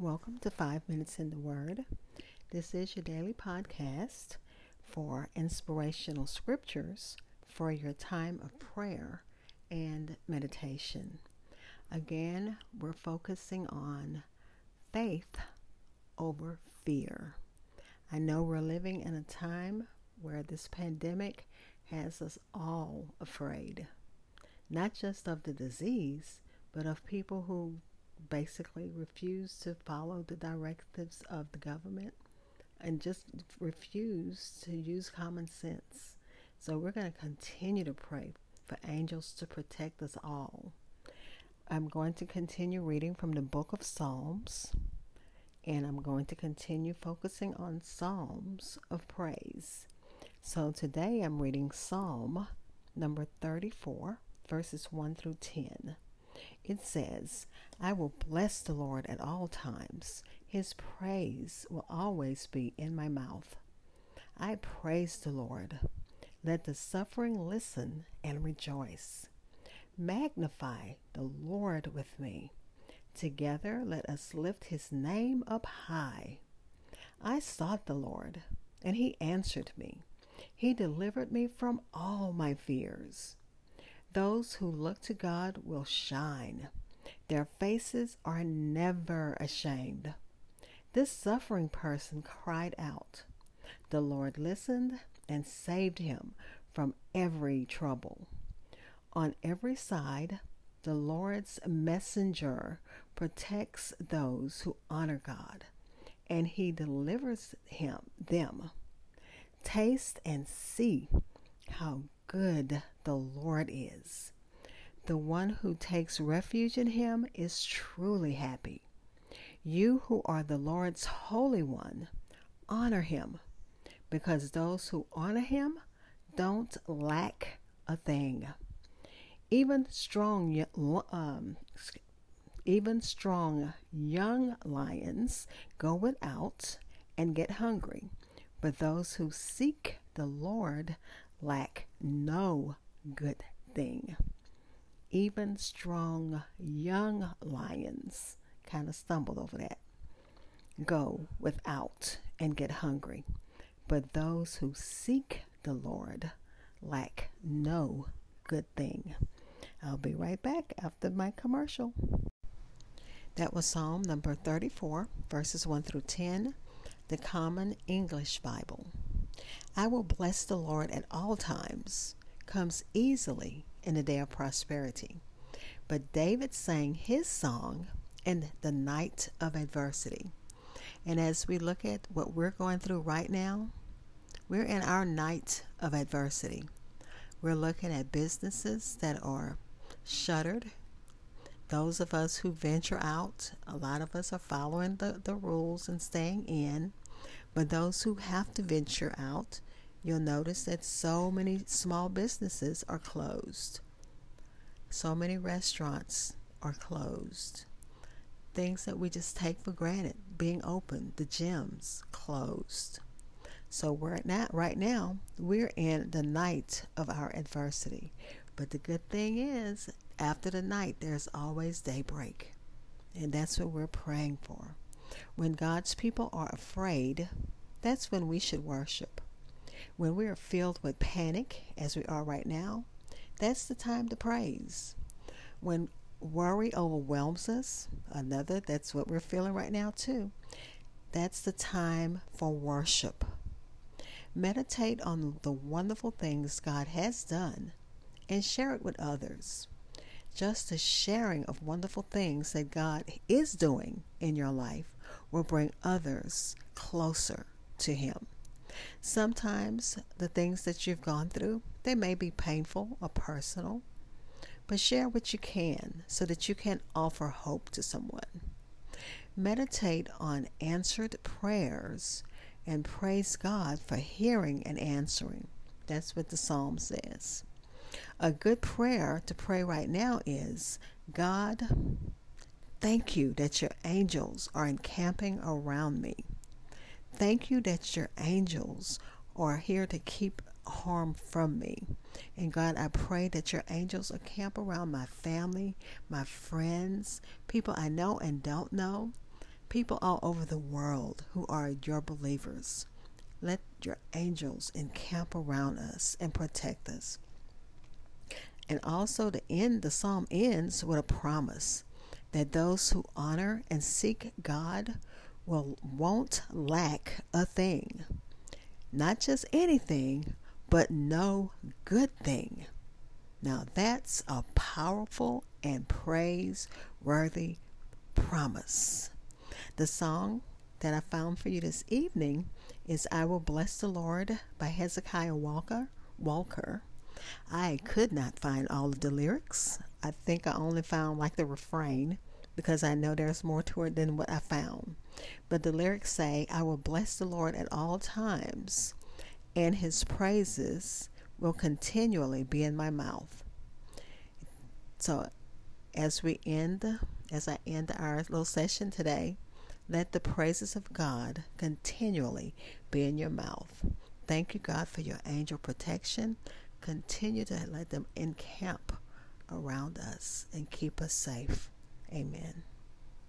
Welcome to Five Minutes in the Word. This is your daily podcast for inspirational scriptures for your time of prayer and meditation. Again, we're focusing on faith over fear. I know we're living in a time where this pandemic has us all afraid, not just of the disease, but of people who basically refuse to follow the directives of the government and just refuse to use common sense. So we're going to continue to pray for angels to protect us all. I'm going to continue reading from the book of Psalms, and I'm going to continue focusing on Psalms of praise. So today I'm reading Psalm number 34, verses 1 through 10. It says, I will bless the Lord at all times. His praise will always be in my mouth. I praise the Lord. Let the suffering listen and rejoice. Magnify the Lord with me. Together let us lift his name up high. I sought the Lord, and he answered me. He delivered me from all my fears. Those who look to God will shine. Their faces are never ashamed. This suffering person cried out. The Lord listened and saved him from every trouble. On every side, the Lord's messenger protects those who honor God, and he delivers him them. Taste and see how good the Lord is. The one who takes refuge in him is truly happy. You who are the Lord's Holy One, honor him, because those who honor him don't lack a thing. Even strong, um, even strong young lions go without and get hungry, but those who seek the Lord lack no good thing. Even strong young lions kind of stumbled over that. Go without and get hungry. But those who seek the Lord lack no good thing. I'll be right back after my commercial. That was Psalm number 34, verses 1 through 10, the Common English Bible. I will bless the Lord at all times comes easily in the day of prosperity. But David sang his song in the night of adversity. And as we look at what we're going through right now, we're in our night of adversity. We're looking at businesses that are shuttered. Those of us who venture out, a lot of us are following the, the rules and staying in. But those who have to venture out, you'll notice that so many small businesses are closed. So many restaurants are closed. Things that we just take for granted being open, the gyms closed. So we're not right now, we're in the night of our adversity. But the good thing is, after the night, there's always daybreak. And that's what we're praying for. When God's people are afraid, that's when we should worship. When we are filled with panic, as we are right now, that's the time to praise. When worry overwhelms us, another, that's what we're feeling right now too, that's the time for worship. Meditate on the wonderful things God has done and share it with others. Just the sharing of wonderful things that God is doing in your life will bring others closer to Him. Sometimes the things that you've gone through, they may be painful or personal, but share what you can so that you can offer hope to someone. Meditate on answered prayers and praise God for hearing and answering. That's what the psalm says. A good prayer to pray right now is God, thank you that your angels are encamping around me. Thank you that your angels are here to keep harm from me. And God, I pray that your angels camp around my family, my friends, people I know and don't know. people all over the world who are your believers. Let your angels encamp around us and protect us. And also, the end, the psalm ends with a promise that those who honor and seek God will won't lack a thing. Not just anything, but no good thing. Now that's a powerful and praiseworthy promise. The song that I found for you this evening is I Will Bless the Lord by Hezekiah Walker. Walker. I could not find all of the lyrics. I think I only found like the refrain because I know there's more to it than what I found. But the lyrics say, I will bless the Lord at all times, and his praises will continually be in my mouth. So, as we end, as I end our little session today, let the praises of God continually be in your mouth. Thank you, God, for your angel protection. Continue to let them encamp around us and keep us safe. Amen.